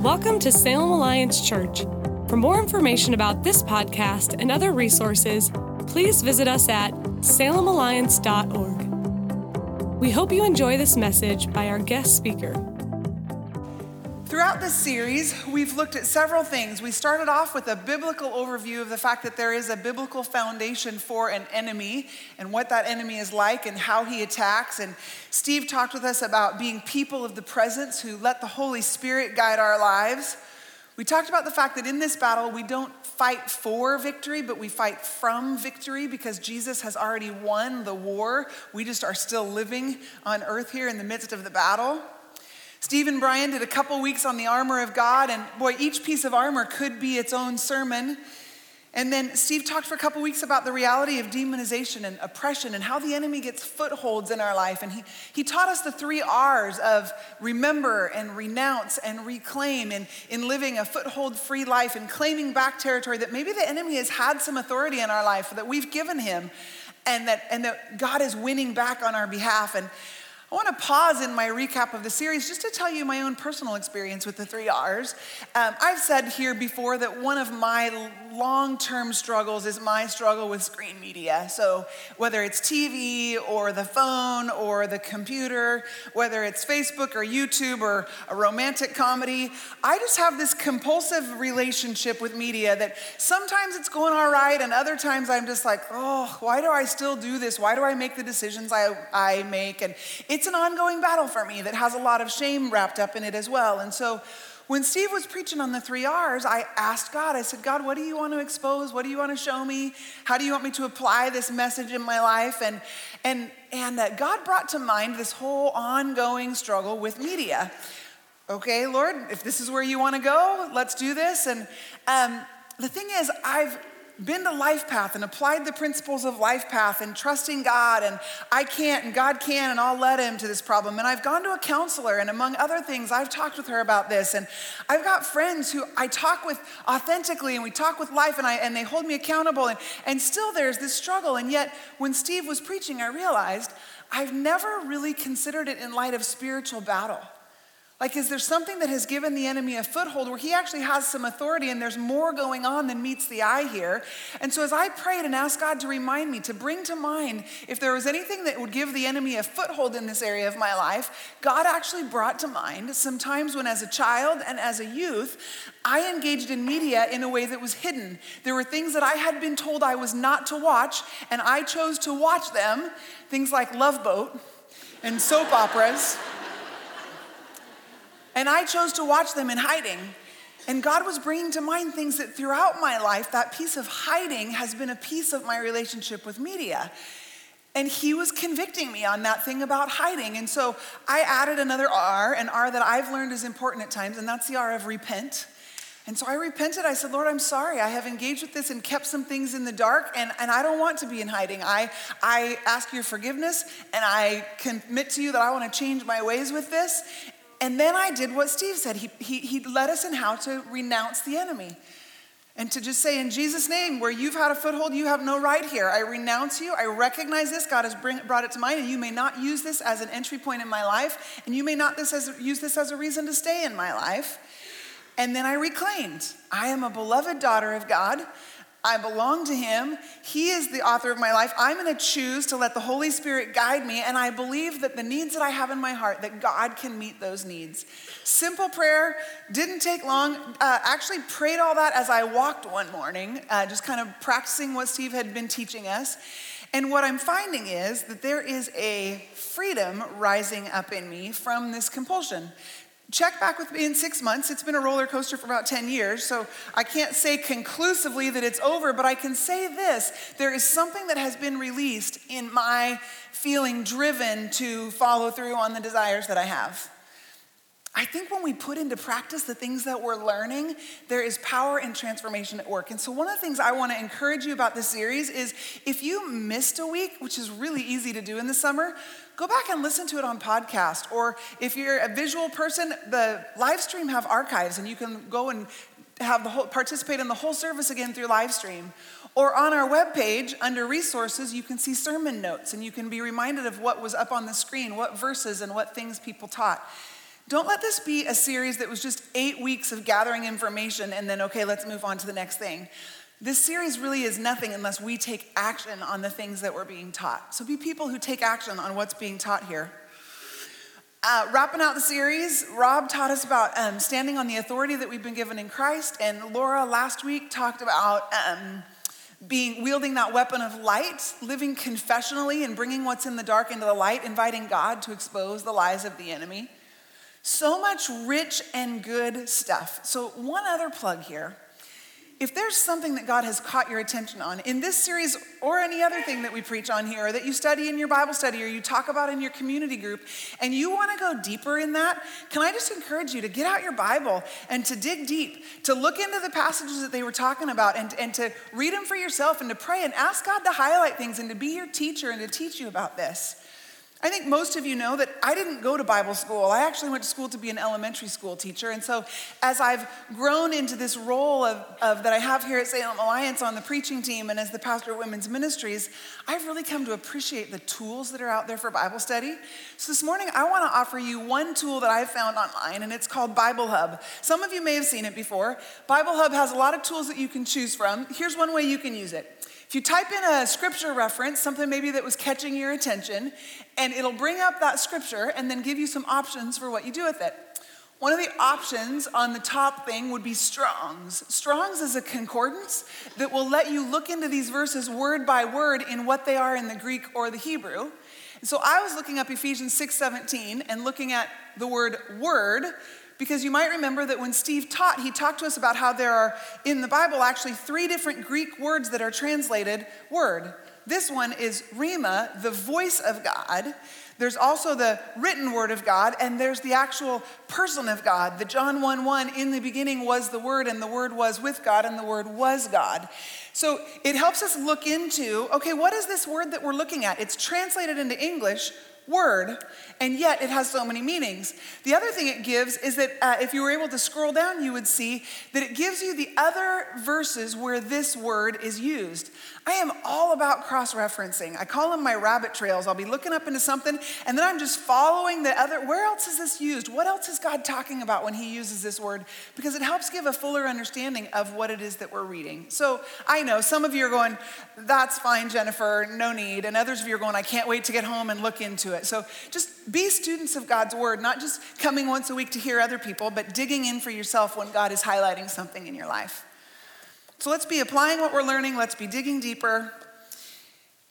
Welcome to Salem Alliance Church. For more information about this podcast and other resources, please visit us at salemalliance.org. We hope you enjoy this message by our guest speaker. Throughout this series, we've looked at several things. We started off with a biblical overview of the fact that there is a biblical foundation for an enemy and what that enemy is like and how he attacks. And Steve talked with us about being people of the presence who let the Holy Spirit guide our lives. We talked about the fact that in this battle, we don't fight for victory, but we fight from victory because Jesus has already won the war. We just are still living on earth here in the midst of the battle. Steve and Brian did a couple weeks on the armor of God, and boy, each piece of armor could be its own sermon. And then Steve talked for a couple weeks about the reality of demonization and oppression and how the enemy gets footholds in our life. And he, he taught us the three R's of remember and renounce and reclaim in, in living a foothold free life and claiming back territory that maybe the enemy has had some authority in our life that we've given him and that, and that God is winning back on our behalf. And I want to pause in my recap of the series just to tell you my own personal experience with the three R's. Um, I've said here before that one of my long term struggles is my struggle with screen media. So, whether it's TV or the phone or the computer, whether it's Facebook or YouTube or a romantic comedy, I just have this compulsive relationship with media that sometimes it's going all right, and other times I'm just like, oh, why do I still do this? Why do I make the decisions I, I make? And it it's an ongoing battle for me that has a lot of shame wrapped up in it as well. And so when Steve was preaching on the three R's, I asked God, I said, God, what do you want to expose? What do you want to show me? How do you want me to apply this message in my life? And, and, and uh, God brought to mind this whole ongoing struggle with media. Okay, Lord, if this is where you want to go, let's do this. And um, the thing is, I've been to Life Path and applied the principles of Life Path and trusting God and I can't and God can and I'll let Him to this problem. And I've gone to a counselor and among other things, I've talked with her about this. And I've got friends who I talk with authentically and we talk with life and, I, and they hold me accountable. And, and still there's this struggle. And yet, when Steve was preaching, I realized I've never really considered it in light of spiritual battle. Like, is there something that has given the enemy a foothold where he actually has some authority and there's more going on than meets the eye here? And so, as I prayed and asked God to remind me, to bring to mind if there was anything that would give the enemy a foothold in this area of my life, God actually brought to mind some times when, as a child and as a youth, I engaged in media in a way that was hidden. There were things that I had been told I was not to watch, and I chose to watch them, things like Love Boat and soap operas. And I chose to watch them in hiding. And God was bringing to mind things that throughout my life, that piece of hiding has been a piece of my relationship with media. And he was convicting me on that thing about hiding. And so I added another R, an R that I've learned is important at times, and that's the R of repent. And so I repented. I said, Lord, I'm sorry. I have engaged with this and kept some things in the dark, and, and I don't want to be in hiding. I, I ask your forgiveness, and I commit to you that I want to change my ways with this. And then I did what Steve said. He, he, he led us in how to renounce the enemy. And to just say, in Jesus' name, where you've had a foothold, you have no right here. I renounce you. I recognize this. God has bring, brought it to mind, and you may not use this as an entry point in my life, and you may not this as, use this as a reason to stay in my life. And then I reclaimed I am a beloved daughter of God. I belong to Him. He is the author of my life. I'm going to choose to let the Holy Spirit guide me, and I believe that the needs that I have in my heart, that God can meet those needs. Simple prayer, didn't take long. Uh, actually, prayed all that as I walked one morning, uh, just kind of practicing what Steve had been teaching us. And what I'm finding is that there is a freedom rising up in me from this compulsion check back with me in six months. It's been a roller coaster for about 10 years, so I can't say conclusively that it's over, but I can say this there is something that has been released in my feeling driven to follow through on the desires that I have. I think when we put into practice the things that we're learning, there is power and transformation at work. And so, one of the things I want to encourage you about this series is if you missed a week, which is really easy to do in the summer, go back and listen to it on podcast. Or if you're a visual person, the live stream have archives and you can go and have the whole, participate in the whole service again through live stream. Or on our webpage, under resources, you can see sermon notes and you can be reminded of what was up on the screen, what verses and what things people taught. Don't let this be a series that was just eight weeks of gathering information and then, okay, let's move on to the next thing. This series really is nothing unless we take action on the things that we're being taught. So be people who take action on what's being taught here. Uh, wrapping out the series, Rob taught us about um, standing on the authority that we've been given in Christ, and Laura last week talked about um, being wielding that weapon of light, living confessionally and bringing what's in the dark into the light, inviting God to expose the lies of the enemy. So much rich and good stuff. So, one other plug here. If there's something that God has caught your attention on in this series or any other thing that we preach on here, or that you study in your Bible study or you talk about in your community group, and you want to go deeper in that, can I just encourage you to get out your Bible and to dig deep, to look into the passages that they were talking about, and, and to read them for yourself and to pray and ask God to highlight things and to be your teacher and to teach you about this. I think most of you know that I didn't go to Bible school. I actually went to school to be an elementary school teacher. And so, as I've grown into this role of, of, that I have here at Salem Alliance on the preaching team and as the pastor of women's ministries, I've really come to appreciate the tools that are out there for Bible study. So, this morning, I want to offer you one tool that I found online, and it's called Bible Hub. Some of you may have seen it before. Bible Hub has a lot of tools that you can choose from. Here's one way you can use it. If you type in a scripture reference, something maybe that was catching your attention, and it'll bring up that scripture and then give you some options for what you do with it. One of the options on the top thing would be Strong's. Strong's is a concordance that will let you look into these verses word by word in what they are in the Greek or the Hebrew. So I was looking up Ephesians 6:17 and looking at the word word because you might remember that when Steve taught, he talked to us about how there are in the Bible actually three different Greek words that are translated word. This one is Rhema, the voice of God. There's also the written word of God, and there's the actual person of God. The John 1 1, in the beginning was the Word, and the Word was with God, and the Word was God. So it helps us look into okay, what is this word that we're looking at? It's translated into English word, and yet it has so many meanings. The other thing it gives is that uh, if you were able to scroll down, you would see that it gives you the other verses where this word is used. I am all about cross referencing. I call them my rabbit trails. I'll be looking up into something, and then I'm just following the other. Where else is this used? What else is God talking about when He uses this word? Because it helps give a fuller understanding of what it is that we're reading. So I know some of you are going, that's fine, Jennifer, no need. And others of you are going, I can't wait to get home and look into it. So just be students of God's word, not just coming once a week to hear other people, but digging in for yourself when God is highlighting something in your life. So let's be applying what we're learning, let's be digging deeper.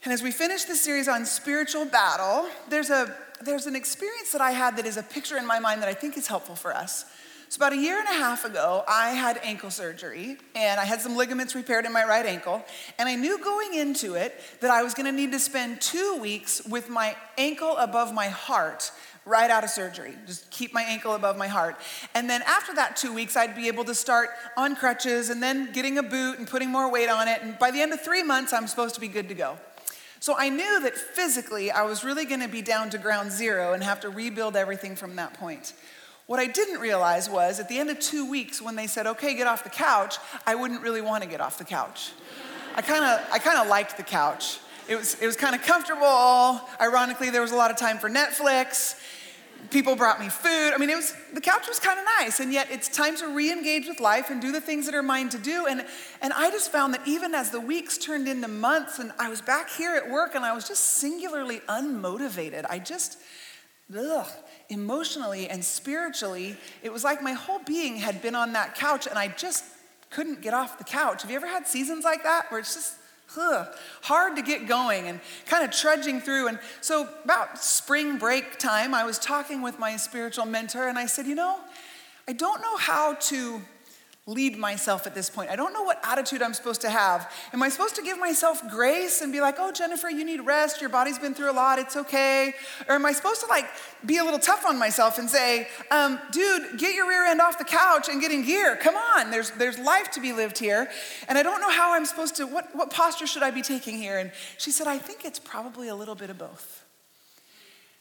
And as we finish this series on spiritual battle, there's, a, there's an experience that I had that is a picture in my mind that I think is helpful for us. So, about a year and a half ago, I had ankle surgery and I had some ligaments repaired in my right ankle. And I knew going into it that I was gonna need to spend two weeks with my ankle above my heart right out of surgery. Just keep my ankle above my heart. And then after that two weeks, I'd be able to start on crutches and then getting a boot and putting more weight on it. And by the end of three months, I'm supposed to be good to go. So I knew that physically I was really going to be down to ground zero and have to rebuild everything from that point. What I didn't realize was at the end of two weeks, when they said, okay, get off the couch, I wouldn't really want to get off the couch. I kind of I kind of liked the couch. It was, it was kind of comfortable. Ironically, there was a lot of time for Netflix people brought me food. I mean, it was the couch was kind of nice, and yet it's time to re-engage with life and do the things that are mine to do. And and I just found that even as the weeks turned into months, and I was back here at work, and I was just singularly unmotivated. I just, ugh, emotionally and spiritually, it was like my whole being had been on that couch, and I just couldn't get off the couch. Have you ever had seasons like that where it's just Ugh, hard to get going and kind of trudging through. And so, about spring break time, I was talking with my spiritual mentor, and I said, You know, I don't know how to lead myself at this point. I don't know what attitude I'm supposed to have. Am I supposed to give myself grace and be like, oh, Jennifer, you need rest. Your body's been through a lot. It's okay. Or am I supposed to like be a little tough on myself and say, um, dude, get your rear end off the couch and get in gear. Come on. There's, there's life to be lived here. And I don't know how I'm supposed to, what, what posture should I be taking here? And she said, I think it's probably a little bit of both.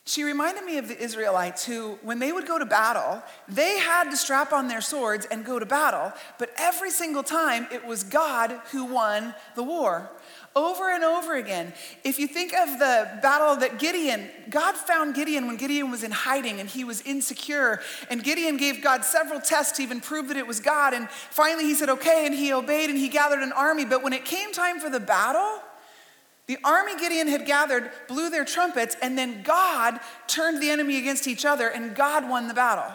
She reminded me of the Israelites who, when they would go to battle, they had to strap on their swords and go to battle, but every single time it was God who won the war. Over and over again. If you think of the battle that Gideon, God found Gideon when Gideon was in hiding and he was insecure. And Gideon gave God several tests to even prove that it was God. And finally he said, okay, and he obeyed and he gathered an army. But when it came time for the battle, the army Gideon had gathered blew their trumpets, and then God turned the enemy against each other, and God won the battle.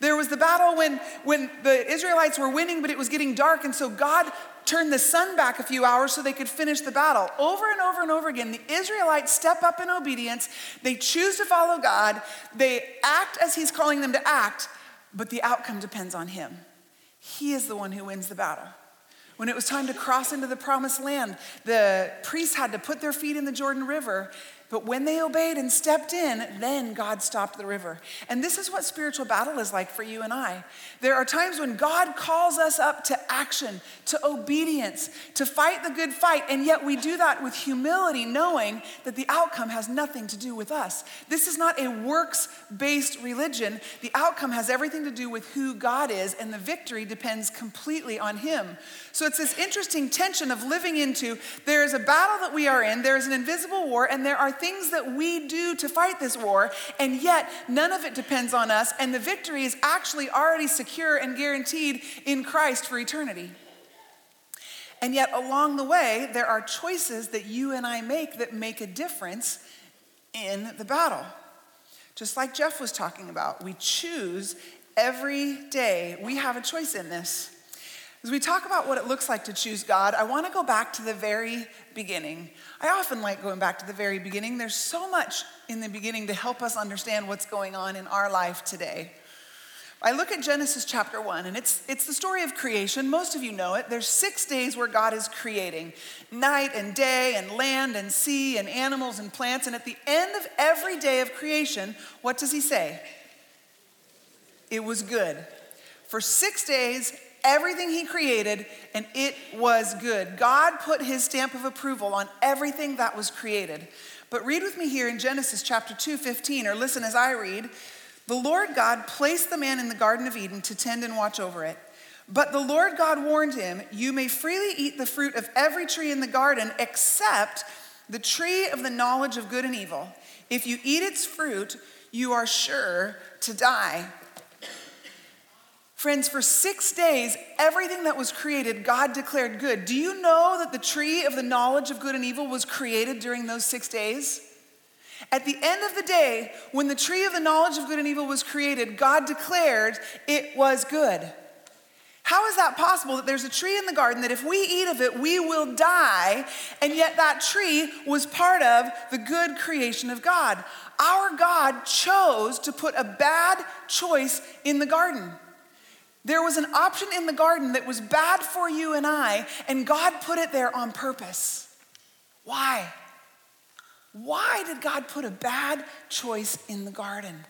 There was the battle when, when the Israelites were winning, but it was getting dark, and so God turned the sun back a few hours so they could finish the battle. Over and over and over again, the Israelites step up in obedience. They choose to follow God. They act as He's calling them to act, but the outcome depends on Him. He is the one who wins the battle. When it was time to cross into the promised land, the priests had to put their feet in the Jordan River but when they obeyed and stepped in, then God stopped the river. And this is what spiritual battle is like for you and I. There are times when God calls us up to action, to obedience, to fight the good fight, and yet we do that with humility, knowing that the outcome has nothing to do with us. This is not a works based religion. The outcome has everything to do with who God is, and the victory depends completely on Him. So it's this interesting tension of living into there is a battle that we are in, there is an invisible war, and there are things that we do to fight this war, and yet none of it depends on us, and the victory is actually already secure and guaranteed in Christ for eternity. And yet, along the way, there are choices that you and I make that make a difference in the battle. Just like Jeff was talking about, we choose every day. We have a choice in this. As we talk about what it looks like to choose God, I want to go back to the very beginning. I often like going back to the very beginning. There's so much in the beginning to help us understand what's going on in our life today. I look at Genesis chapter 1, and it's, it's the story of creation. Most of you know it. There's six days where God is creating night and day, and land and sea, and animals and plants. And at the end of every day of creation, what does he say? It was good. For six days everything he created, and it was good. God put his stamp of approval on everything that was created. But read with me here in Genesis chapter 2, 15, or listen as I read. The Lord God placed the man in the Garden of Eden to tend and watch over it. But the Lord God warned him, You may freely eat the fruit of every tree in the garden except the tree of the knowledge of good and evil. If you eat its fruit, you are sure to die. Friends, for six days, everything that was created, God declared good. Do you know that the tree of the knowledge of good and evil was created during those six days? At the end of the day, when the tree of the knowledge of good and evil was created, God declared it was good. How is that possible that there's a tree in the garden that if we eat of it, we will die, and yet that tree was part of the good creation of God? Our God chose to put a bad choice in the garden. There was an option in the garden that was bad for you and I, and God put it there on purpose. Why? Why did God put a bad choice in the garden?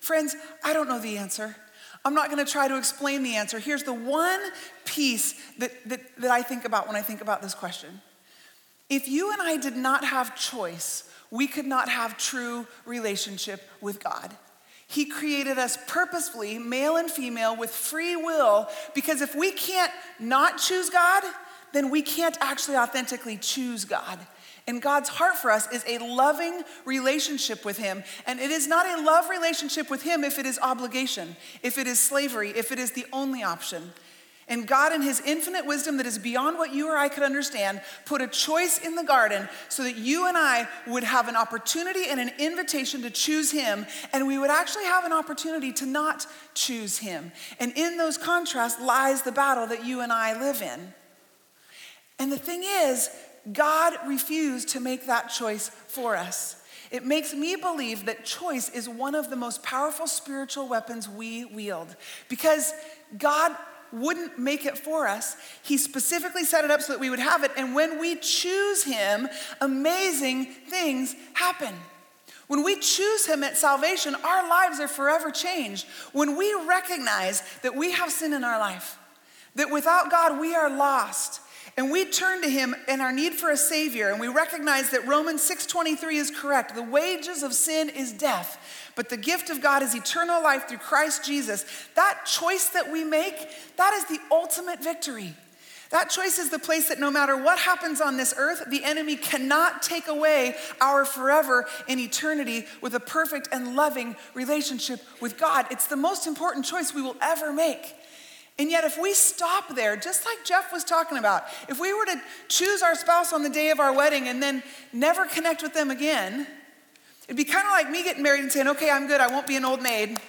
Friends, I don't know the answer. I'm not going to try to explain the answer. Here's the one piece that, that, that I think about when I think about this question. If you and I did not have choice, we could not have true relationship with God. He created us purposefully, male and female, with free will, because if we can't not choose God, then we can't actually authentically choose God. And God's heart for us is a loving relationship with Him. And it is not a love relationship with Him if it is obligation, if it is slavery, if it is the only option. And God, in His infinite wisdom that is beyond what you or I could understand, put a choice in the garden so that you and I would have an opportunity and an invitation to choose Him, and we would actually have an opportunity to not choose Him. And in those contrasts lies the battle that you and I live in. And the thing is, God refused to make that choice for us. It makes me believe that choice is one of the most powerful spiritual weapons we wield because God wouldn't make it for us. He specifically set it up so that we would have it. And when we choose Him, amazing things happen. When we choose Him at salvation, our lives are forever changed. When we recognize that we have sin in our life, that without God we are lost, and we turn to him in our need for a savior and we recognize that Romans 6:23 is correct. The wages of sin is death, but the gift of God is eternal life through Christ Jesus. That choice that we make, that is the ultimate victory. That choice is the place that no matter what happens on this earth, the enemy cannot take away our forever in eternity with a perfect and loving relationship with God. It's the most important choice we will ever make. And yet, if we stop there, just like Jeff was talking about, if we were to choose our spouse on the day of our wedding and then never connect with them again, it'd be kind of like me getting married and saying, okay, I'm good, I won't be an old maid,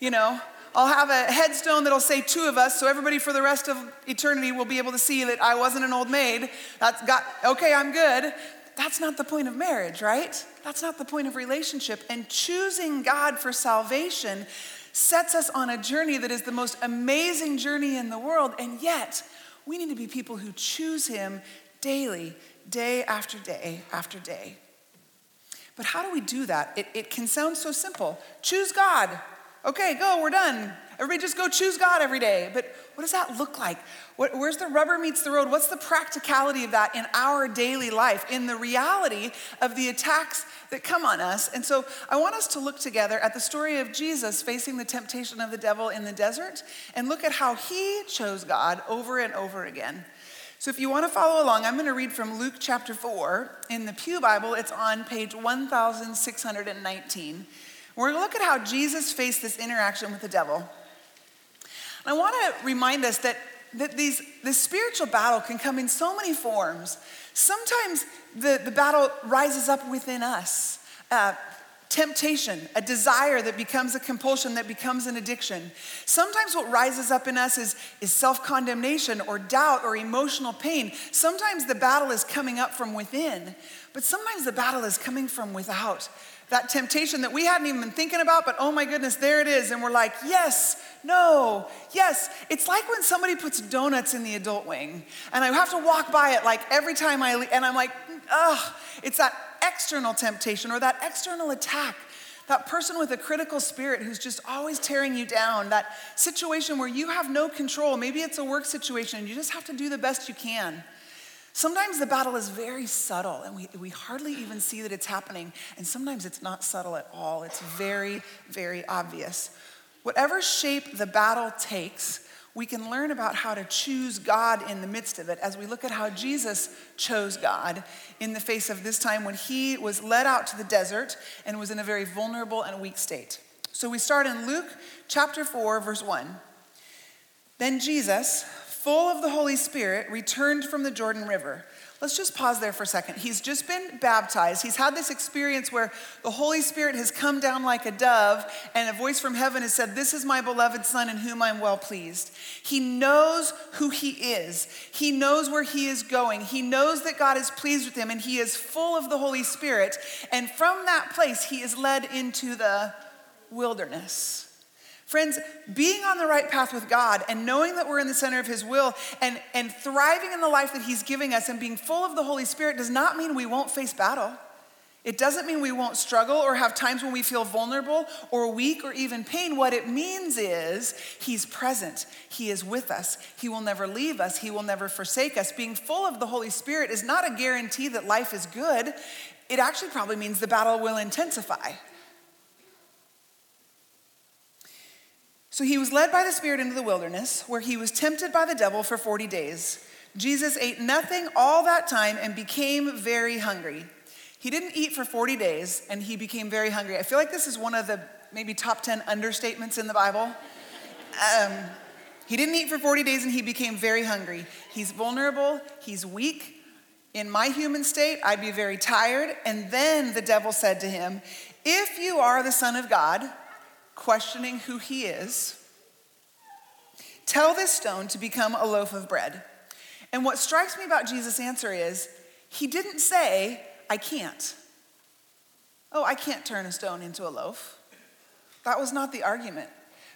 you know. I'll have a headstone that'll say two of us, so everybody for the rest of eternity will be able to see that I wasn't an old maid. That's got, okay, I'm good. That's not the point of marriage, right? That's not the point of relationship. And choosing God for salvation sets us on a journey that is the most amazing journey in the world. And yet, we need to be people who choose Him daily, day after day after day. But how do we do that? It, it can sound so simple. Choose God. Okay, go, we're done. Everybody just go choose God every day. But what does that look like? What, where's the rubber meets the road? What's the practicality of that in our daily life, in the reality of the attacks that come on us? And so I want us to look together at the story of Jesus facing the temptation of the devil in the desert and look at how he chose God over and over again. So if you want to follow along, I'm going to read from Luke chapter 4. In the Pew Bible, it's on page 1619. We're going to look at how Jesus faced this interaction with the devil. And I want to remind us that, that these, this spiritual battle can come in so many forms. Sometimes the, the battle rises up within us. Uh, temptation, a desire that becomes a compulsion, that becomes an addiction. Sometimes what rises up in us is, is self condemnation or doubt or emotional pain. Sometimes the battle is coming up from within, but sometimes the battle is coming from without that temptation that we hadn't even been thinking about, but oh my goodness, there it is. And we're like, yes, no, yes. It's like when somebody puts donuts in the adult wing, and I have to walk by it like every time I leave, and I'm like, ugh, it's that external temptation or that external attack. That person with a critical spirit who's just always tearing you down, that situation where you have no control. Maybe it's a work situation, you just have to do the best you can. Sometimes the battle is very subtle and we, we hardly even see that it's happening. And sometimes it's not subtle at all, it's very, very obvious. Whatever shape the battle takes, we can learn about how to choose God in the midst of it as we look at how Jesus chose God in the face of this time when he was led out to the desert and was in a very vulnerable and weak state. So we start in Luke chapter 4, verse 1. Then Jesus, full of the Holy Spirit, returned from the Jordan River. Let's just pause there for a second. He's just been baptized. He's had this experience where the Holy Spirit has come down like a dove, and a voice from heaven has said, This is my beloved Son in whom I'm well pleased. He knows who he is, he knows where he is going, he knows that God is pleased with him, and he is full of the Holy Spirit. And from that place, he is led into the wilderness. Friends, being on the right path with God and knowing that we're in the center of His will and, and thriving in the life that He's giving us and being full of the Holy Spirit does not mean we won't face battle. It doesn't mean we won't struggle or have times when we feel vulnerable or weak or even pain. What it means is He's present. He is with us. He will never leave us. He will never forsake us. Being full of the Holy Spirit is not a guarantee that life is good. It actually probably means the battle will intensify. So he was led by the Spirit into the wilderness, where he was tempted by the devil for 40 days. Jesus ate nothing all that time and became very hungry. He didn't eat for 40 days and he became very hungry. I feel like this is one of the maybe top 10 understatements in the Bible. Um, he didn't eat for 40 days and he became very hungry. He's vulnerable, he's weak. In my human state, I'd be very tired. And then the devil said to him, If you are the Son of God, questioning who he is, tell this stone to become a loaf of bread. And what strikes me about Jesus' answer is he didn't say, I can't. Oh, I can't turn a stone into a loaf. That was not the argument.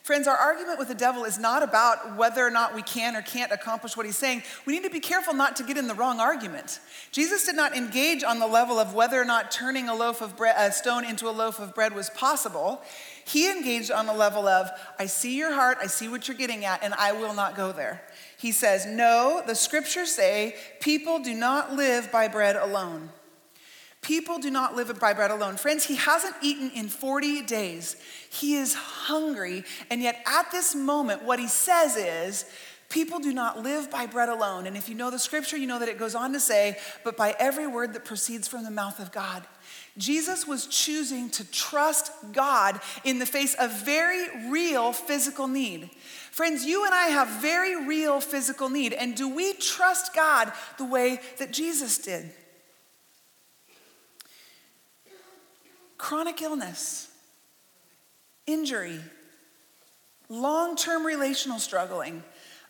Friends, our argument with the devil is not about whether or not we can or can't accomplish what he's saying. We need to be careful not to get in the wrong argument. Jesus did not engage on the level of whether or not turning a loaf of bread, a stone into a loaf of bread was possible. He engaged on the level of, I see your heart, I see what you're getting at, and I will not go there. He says, No, the scriptures say people do not live by bread alone. People do not live by bread alone. Friends, he hasn't eaten in 40 days. He is hungry. And yet, at this moment, what he says is, People do not live by bread alone. And if you know the scripture, you know that it goes on to say, but by every word that proceeds from the mouth of God. Jesus was choosing to trust God in the face of very real physical need. Friends, you and I have very real physical need. And do we trust God the way that Jesus did? Chronic illness, injury, long term relational struggling,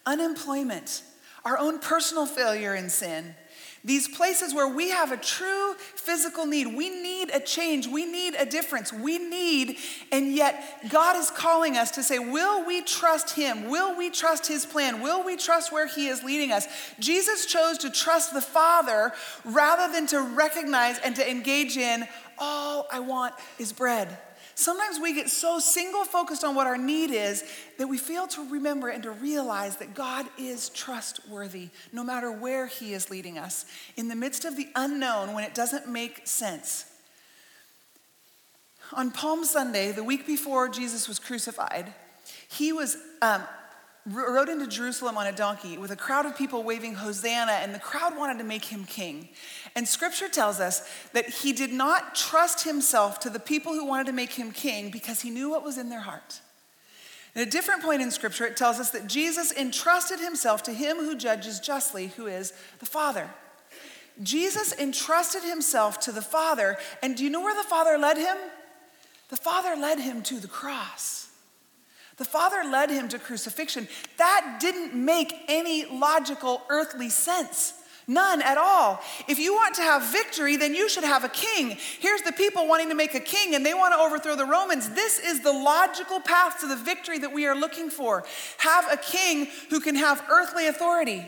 unemployment, our own personal failure and sin. These places where we have a true physical need, we need a change, we need a difference, we need, and yet God is calling us to say, Will we trust Him? Will we trust His plan? Will we trust where He is leading us? Jesus chose to trust the Father rather than to recognize and to engage in all I want is bread. Sometimes we get so single focused on what our need is that we fail to remember and to realize that God is trustworthy no matter where He is leading us. In the midst of the unknown, when it doesn't make sense. On Palm Sunday, the week before Jesus was crucified, he was um, rode into Jerusalem on a donkey with a crowd of people waving Hosanna, and the crowd wanted to make him king. And scripture tells us that he did not trust himself to the people who wanted to make him king because he knew what was in their heart. At a different point in scripture, it tells us that Jesus entrusted himself to him who judges justly, who is the Father. Jesus entrusted himself to the Father, and do you know where the Father led him? The Father led him to the cross. The Father led him to crucifixion. That didn't make any logical earthly sense. None at all. If you want to have victory, then you should have a king. Here's the people wanting to make a king and they want to overthrow the Romans. This is the logical path to the victory that we are looking for. Have a king who can have earthly authority.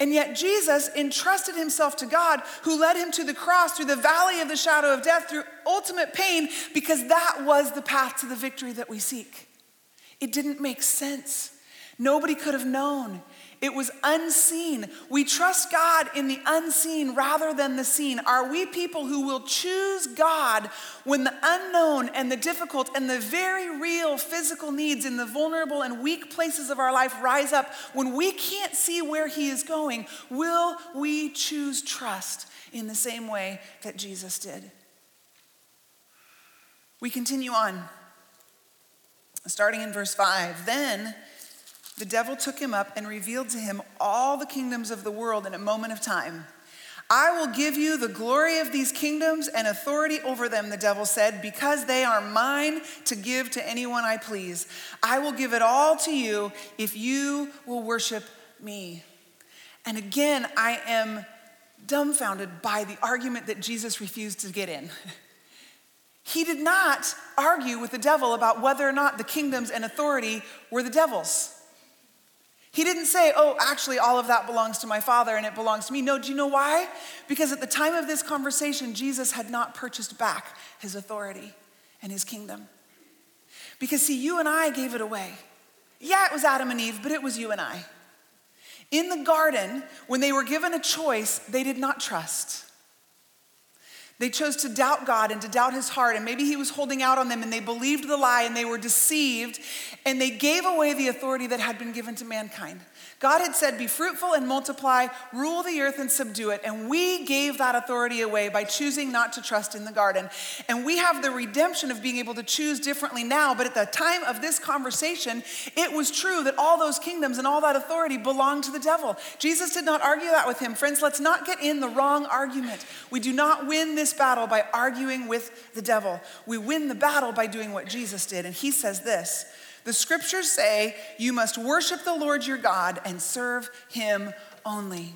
And yet, Jesus entrusted himself to God, who led him to the cross through the valley of the shadow of death, through ultimate pain, because that was the path to the victory that we seek. It didn't make sense. Nobody could have known. It was unseen. We trust God in the unseen rather than the seen. Are we people who will choose God when the unknown and the difficult and the very real physical needs in the vulnerable and weak places of our life rise up? When we can't see where He is going, will we choose trust in the same way that Jesus did? We continue on starting in verse 5. Then the devil took him up and revealed to him all the kingdoms of the world in a moment of time. I will give you the glory of these kingdoms and authority over them, the devil said, because they are mine to give to anyone I please. I will give it all to you if you will worship me. And again, I am dumbfounded by the argument that Jesus refused to get in. He did not argue with the devil about whether or not the kingdoms and authority were the devil's. He didn't say, oh, actually, all of that belongs to my father and it belongs to me. No, do you know why? Because at the time of this conversation, Jesus had not purchased back his authority and his kingdom. Because, see, you and I gave it away. Yeah, it was Adam and Eve, but it was you and I. In the garden, when they were given a choice, they did not trust. They chose to doubt God and to doubt his heart, and maybe he was holding out on them, and they believed the lie and they were deceived, and they gave away the authority that had been given to mankind. God had said, Be fruitful and multiply, rule the earth and subdue it. And we gave that authority away by choosing not to trust in the garden. And we have the redemption of being able to choose differently now. But at the time of this conversation, it was true that all those kingdoms and all that authority belonged to the devil. Jesus did not argue that with him. Friends, let's not get in the wrong argument. We do not win this battle by arguing with the devil, we win the battle by doing what Jesus did. And he says this. The scriptures say you must worship the Lord your God and serve him only.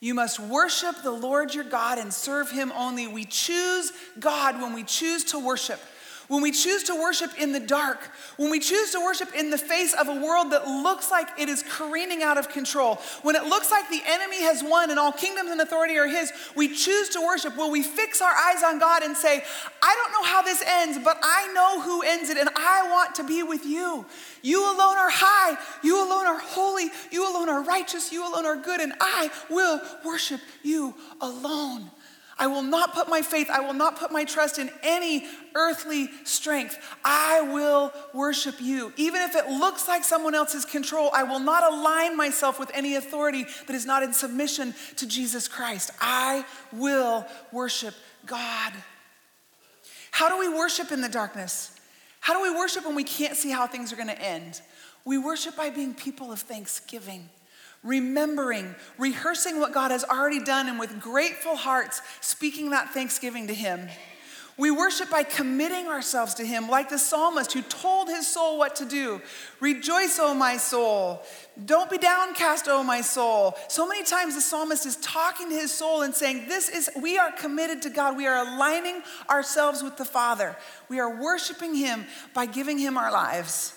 You must worship the Lord your God and serve him only. We choose God when we choose to worship. When we choose to worship in the dark, when we choose to worship in the face of a world that looks like it is careening out of control, when it looks like the enemy has won and all kingdoms and authority are his, we choose to worship. Will we fix our eyes on God and say, I don't know how this ends, but I know who ends it, and I want to be with you. You alone are high, you alone are holy, you alone are righteous, you alone are good, and I will worship you alone. I will not put my faith, I will not put my trust in any earthly strength. I will worship you. Even if it looks like someone else's control, I will not align myself with any authority that is not in submission to Jesus Christ. I will worship God. How do we worship in the darkness? How do we worship when we can't see how things are going to end? We worship by being people of thanksgiving remembering, rehearsing what God has already done, and with grateful hearts, speaking that thanksgiving to Him. We worship by committing ourselves to Him, like the psalmist who told his soul what to do. Rejoice, O my soul. Don't be downcast, O my soul. So many times the psalmist is talking to his soul and saying, This is, we are committed to God. We are aligning ourselves with the Father. We are worshiping Him by giving Him our lives.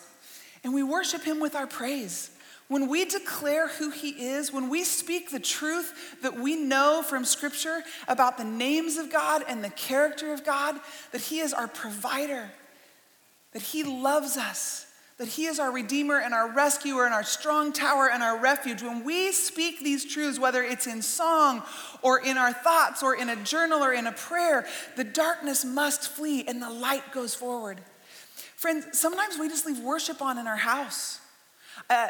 And we worship Him with our praise. When we declare who He is, when we speak the truth that we know from Scripture about the names of God and the character of God, that He is our provider, that He loves us, that He is our Redeemer and our rescuer and our strong tower and our refuge, when we speak these truths, whether it's in song or in our thoughts or in a journal or in a prayer, the darkness must flee and the light goes forward. Friends, sometimes we just leave worship on in our house. Uh,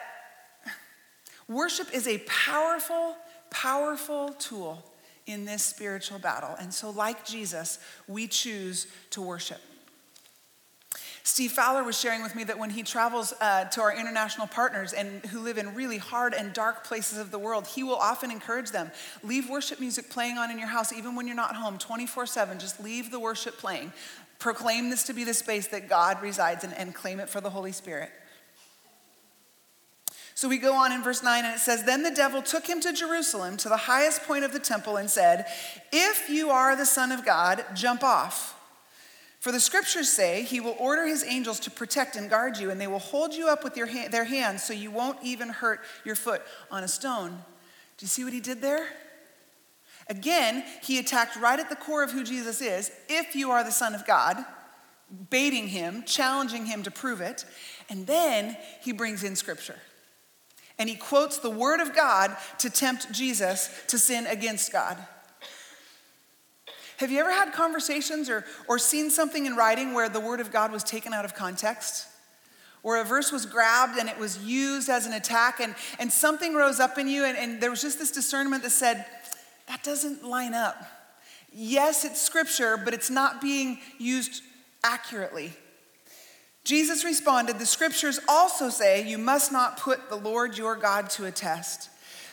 Worship is a powerful, powerful tool in this spiritual battle. And so, like Jesus, we choose to worship. Steve Fowler was sharing with me that when he travels uh, to our international partners and who live in really hard and dark places of the world, he will often encourage them leave worship music playing on in your house, even when you're not home, 24 7. Just leave the worship playing. Proclaim this to be the space that God resides in and claim it for the Holy Spirit. So we go on in verse 9 and it says, Then the devil took him to Jerusalem, to the highest point of the temple, and said, If you are the Son of God, jump off. For the scriptures say, He will order His angels to protect and guard you, and they will hold you up with ha- their hands so you won't even hurt your foot on a stone. Do you see what He did there? Again, He attacked right at the core of who Jesus is. If you are the Son of God, baiting Him, challenging Him to prove it. And then He brings in scripture and he quotes the word of God to tempt Jesus to sin against God. Have you ever had conversations or, or seen something in writing where the word of God was taken out of context? Where a verse was grabbed and it was used as an attack, and, and something rose up in you, and, and there was just this discernment that said, that doesn't line up. Yes, it's scripture, but it's not being used accurately. Jesus responded, The scriptures also say you must not put the Lord your God to a test.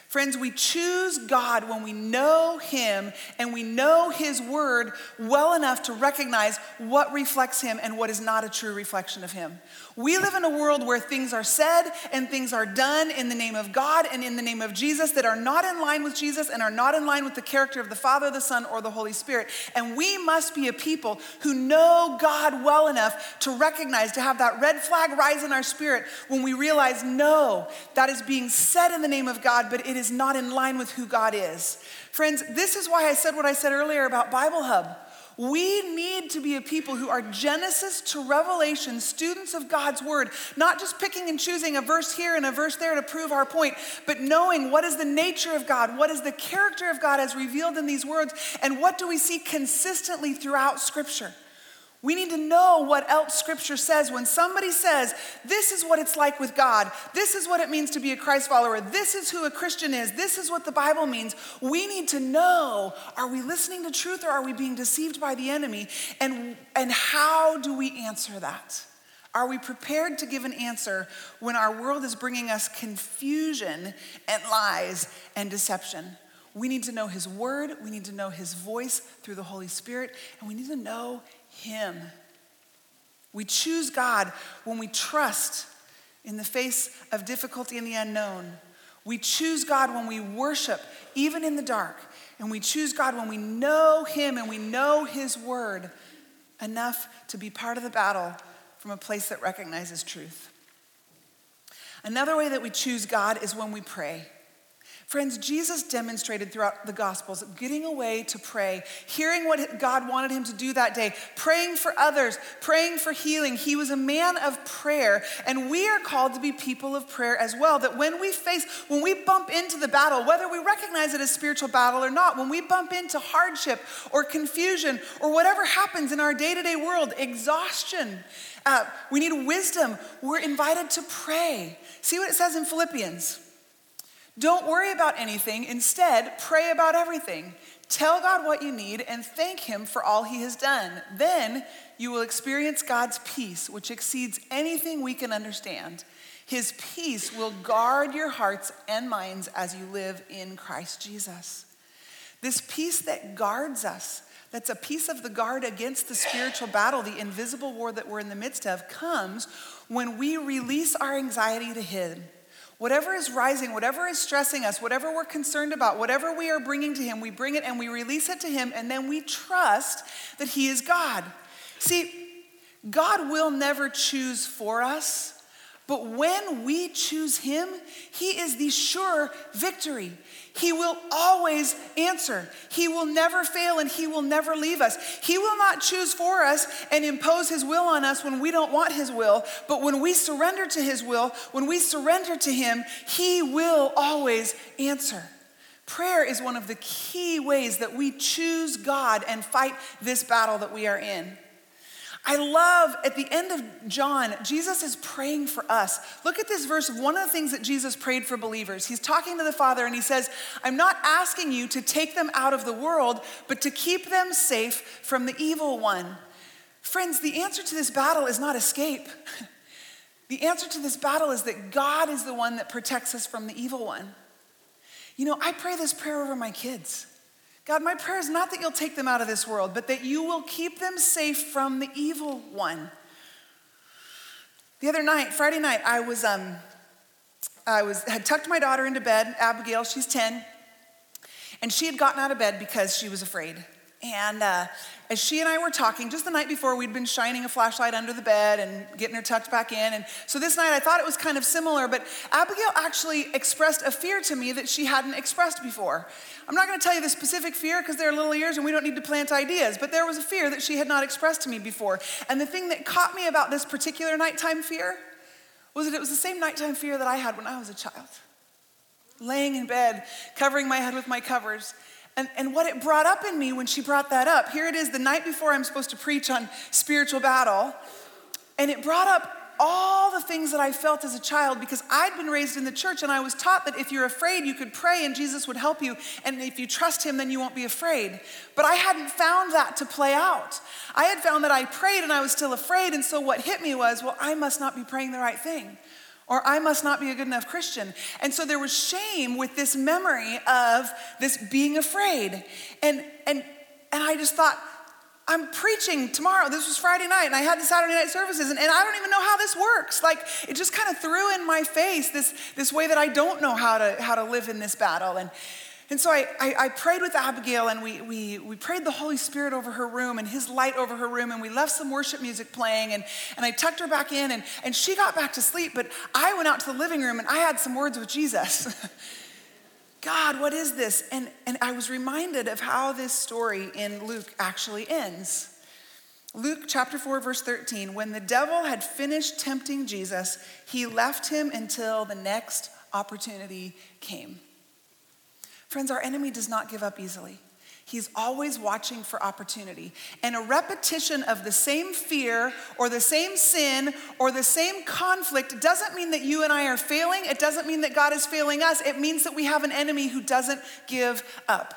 Friends, we choose God when we know Him and we know His Word well enough to recognize what reflects Him and what is not a true reflection of Him. We live in a world where things are said and things are done in the name of God and in the name of Jesus that are not in line with Jesus and are not in line with the character of the Father, the Son, or the Holy Spirit. And we must be a people who know God well enough to recognize, to have that red flag rise in our spirit when we realize, no, that is being said in the name of God, but it is not in line with who God is. Friends, this is why I said what I said earlier about Bible Hub. We need to be a people who are Genesis to Revelation, students of God's word, not just picking and choosing a verse here and a verse there to prove our point, but knowing what is the nature of God, what is the character of God as revealed in these words, and what do we see consistently throughout Scripture. We need to know what else scripture says. When somebody says, This is what it's like with God, this is what it means to be a Christ follower, this is who a Christian is, this is what the Bible means, we need to know are we listening to truth or are we being deceived by the enemy? And, and how do we answer that? Are we prepared to give an answer when our world is bringing us confusion and lies and deception? We need to know His word, we need to know His voice through the Holy Spirit, and we need to know him. We choose God when we trust in the face of difficulty and the unknown. We choose God when we worship, even in the dark. And we choose God when we know Him and we know His word. enough to be part of the battle from a place that recognizes truth. Another way that we choose God is when we pray. Friends, Jesus demonstrated throughout the Gospels getting away to pray, hearing what God wanted him to do that day, praying for others, praying for healing. He was a man of prayer, and we are called to be people of prayer as well. That when we face, when we bump into the battle, whether we recognize it as spiritual battle or not, when we bump into hardship or confusion or whatever happens in our day to day world, exhaustion, uh, we need wisdom, we're invited to pray. See what it says in Philippians. Don't worry about anything. Instead, pray about everything. Tell God what you need and thank Him for all He has done. Then you will experience God's peace, which exceeds anything we can understand. His peace will guard your hearts and minds as you live in Christ Jesus. This peace that guards us, that's a piece of the guard against the spiritual battle, the invisible war that we're in the midst of, comes when we release our anxiety to Him Whatever is rising, whatever is stressing us, whatever we're concerned about, whatever we are bringing to Him, we bring it and we release it to Him, and then we trust that He is God. See, God will never choose for us, but when we choose Him, He is the sure victory. He will always answer. He will never fail and He will never leave us. He will not choose for us and impose His will on us when we don't want His will, but when we surrender to His will, when we surrender to Him, He will always answer. Prayer is one of the key ways that we choose God and fight this battle that we are in. I love at the end of John, Jesus is praying for us. Look at this verse. One of the things that Jesus prayed for believers, he's talking to the Father and he says, I'm not asking you to take them out of the world, but to keep them safe from the evil one. Friends, the answer to this battle is not escape. The answer to this battle is that God is the one that protects us from the evil one. You know, I pray this prayer over my kids. God, my prayer is not that you'll take them out of this world, but that you will keep them safe from the evil one. The other night, Friday night, I was um, I was had tucked my daughter into bed, Abigail, she's 10, and she had gotten out of bed because she was afraid. And uh, as she and I were talking, just the night before, we'd been shining a flashlight under the bed and getting her tucked back in. And so this night, I thought it was kind of similar, but Abigail actually expressed a fear to me that she hadn't expressed before. I'm not going to tell you the specific fear because they're little ears and we don't need to plant ideas, but there was a fear that she had not expressed to me before. And the thing that caught me about this particular nighttime fear was that it was the same nighttime fear that I had when I was a child. Laying in bed, covering my head with my covers, and, and what it brought up in me when she brought that up, here it is the night before I'm supposed to preach on spiritual battle. And it brought up all the things that I felt as a child because I'd been raised in the church and I was taught that if you're afraid, you could pray and Jesus would help you. And if you trust him, then you won't be afraid. But I hadn't found that to play out. I had found that I prayed and I was still afraid. And so what hit me was, well, I must not be praying the right thing or I must not be a good enough Christian. And so there was shame with this memory of this being afraid. And and and I just thought, I'm preaching tomorrow. This was Friday night, and I had the Saturday night services, and, and I don't even know how this works. Like it just kind of threw in my face this, this way that I don't know how to how to live in this battle. And and so I, I, I, prayed with Abigail and we, we, we prayed the Holy Spirit over her room and his light over her room and we left some worship music playing and, and I tucked her back in and, and she got back to sleep, but I went out to the living room and I had some words with Jesus. God, what is this? And, and I was reminded of how this story in Luke actually ends. Luke chapter 4, verse 13 when the devil had finished tempting Jesus, he left him until the next opportunity came. Friends, our enemy does not give up easily. He's always watching for opportunity. And a repetition of the same fear or the same sin or the same conflict doesn't mean that you and I are failing. It doesn't mean that God is failing us. It means that we have an enemy who doesn't give up.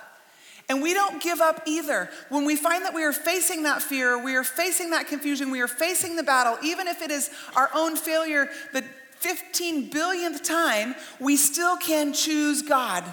And we don't give up either. When we find that we are facing that fear, we are facing that confusion, we are facing the battle, even if it is our own failure the 15 billionth time, we still can choose God.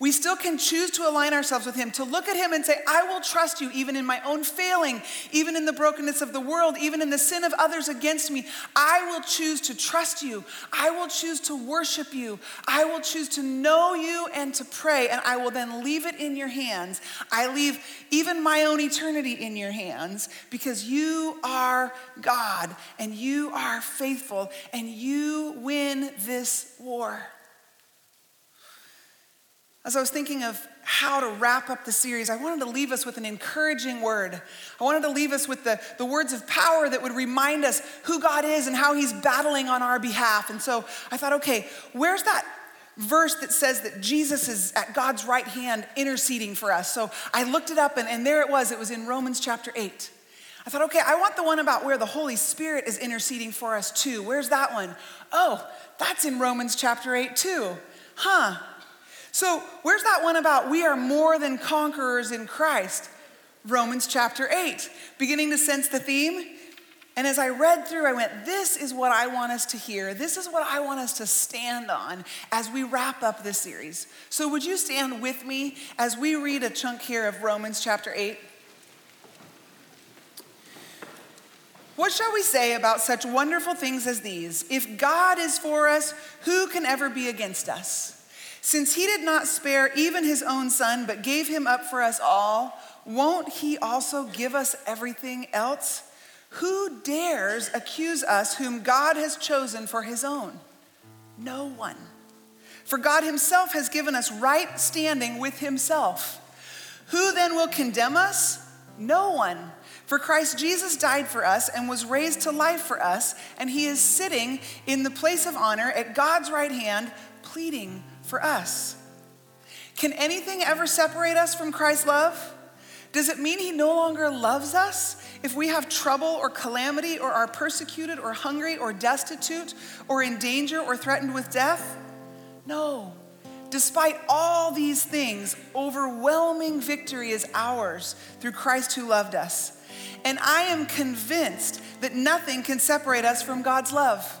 We still can choose to align ourselves with Him, to look at Him and say, I will trust you even in my own failing, even in the brokenness of the world, even in the sin of others against me. I will choose to trust you. I will choose to worship you. I will choose to know you and to pray, and I will then leave it in your hands. I leave even my own eternity in your hands because you are God and you are faithful and you win this war. As I was thinking of how to wrap up the series, I wanted to leave us with an encouraging word. I wanted to leave us with the, the words of power that would remind us who God is and how He's battling on our behalf. And so I thought, okay, where's that verse that says that Jesus is at God's right hand interceding for us? So I looked it up, and, and there it was. It was in Romans chapter 8. I thought, okay, I want the one about where the Holy Spirit is interceding for us too. Where's that one? Oh, that's in Romans chapter 8 too. Huh. So, where's that one about we are more than conquerors in Christ? Romans chapter 8. Beginning to sense the theme? And as I read through, I went, This is what I want us to hear. This is what I want us to stand on as we wrap up this series. So, would you stand with me as we read a chunk here of Romans chapter 8? What shall we say about such wonderful things as these? If God is for us, who can ever be against us? Since he did not spare even his own son, but gave him up for us all, won't he also give us everything else? Who dares accuse us whom God has chosen for his own? No one. For God himself has given us right standing with himself. Who then will condemn us? No one. For Christ Jesus died for us and was raised to life for us, and he is sitting in the place of honor at God's right hand, pleading for us. Can anything ever separate us from Christ's love? Does it mean he no longer loves us if we have trouble or calamity or are persecuted or hungry or destitute or in danger or threatened with death? No. Despite all these things, overwhelming victory is ours through Christ who loved us. And I am convinced that nothing can separate us from God's love.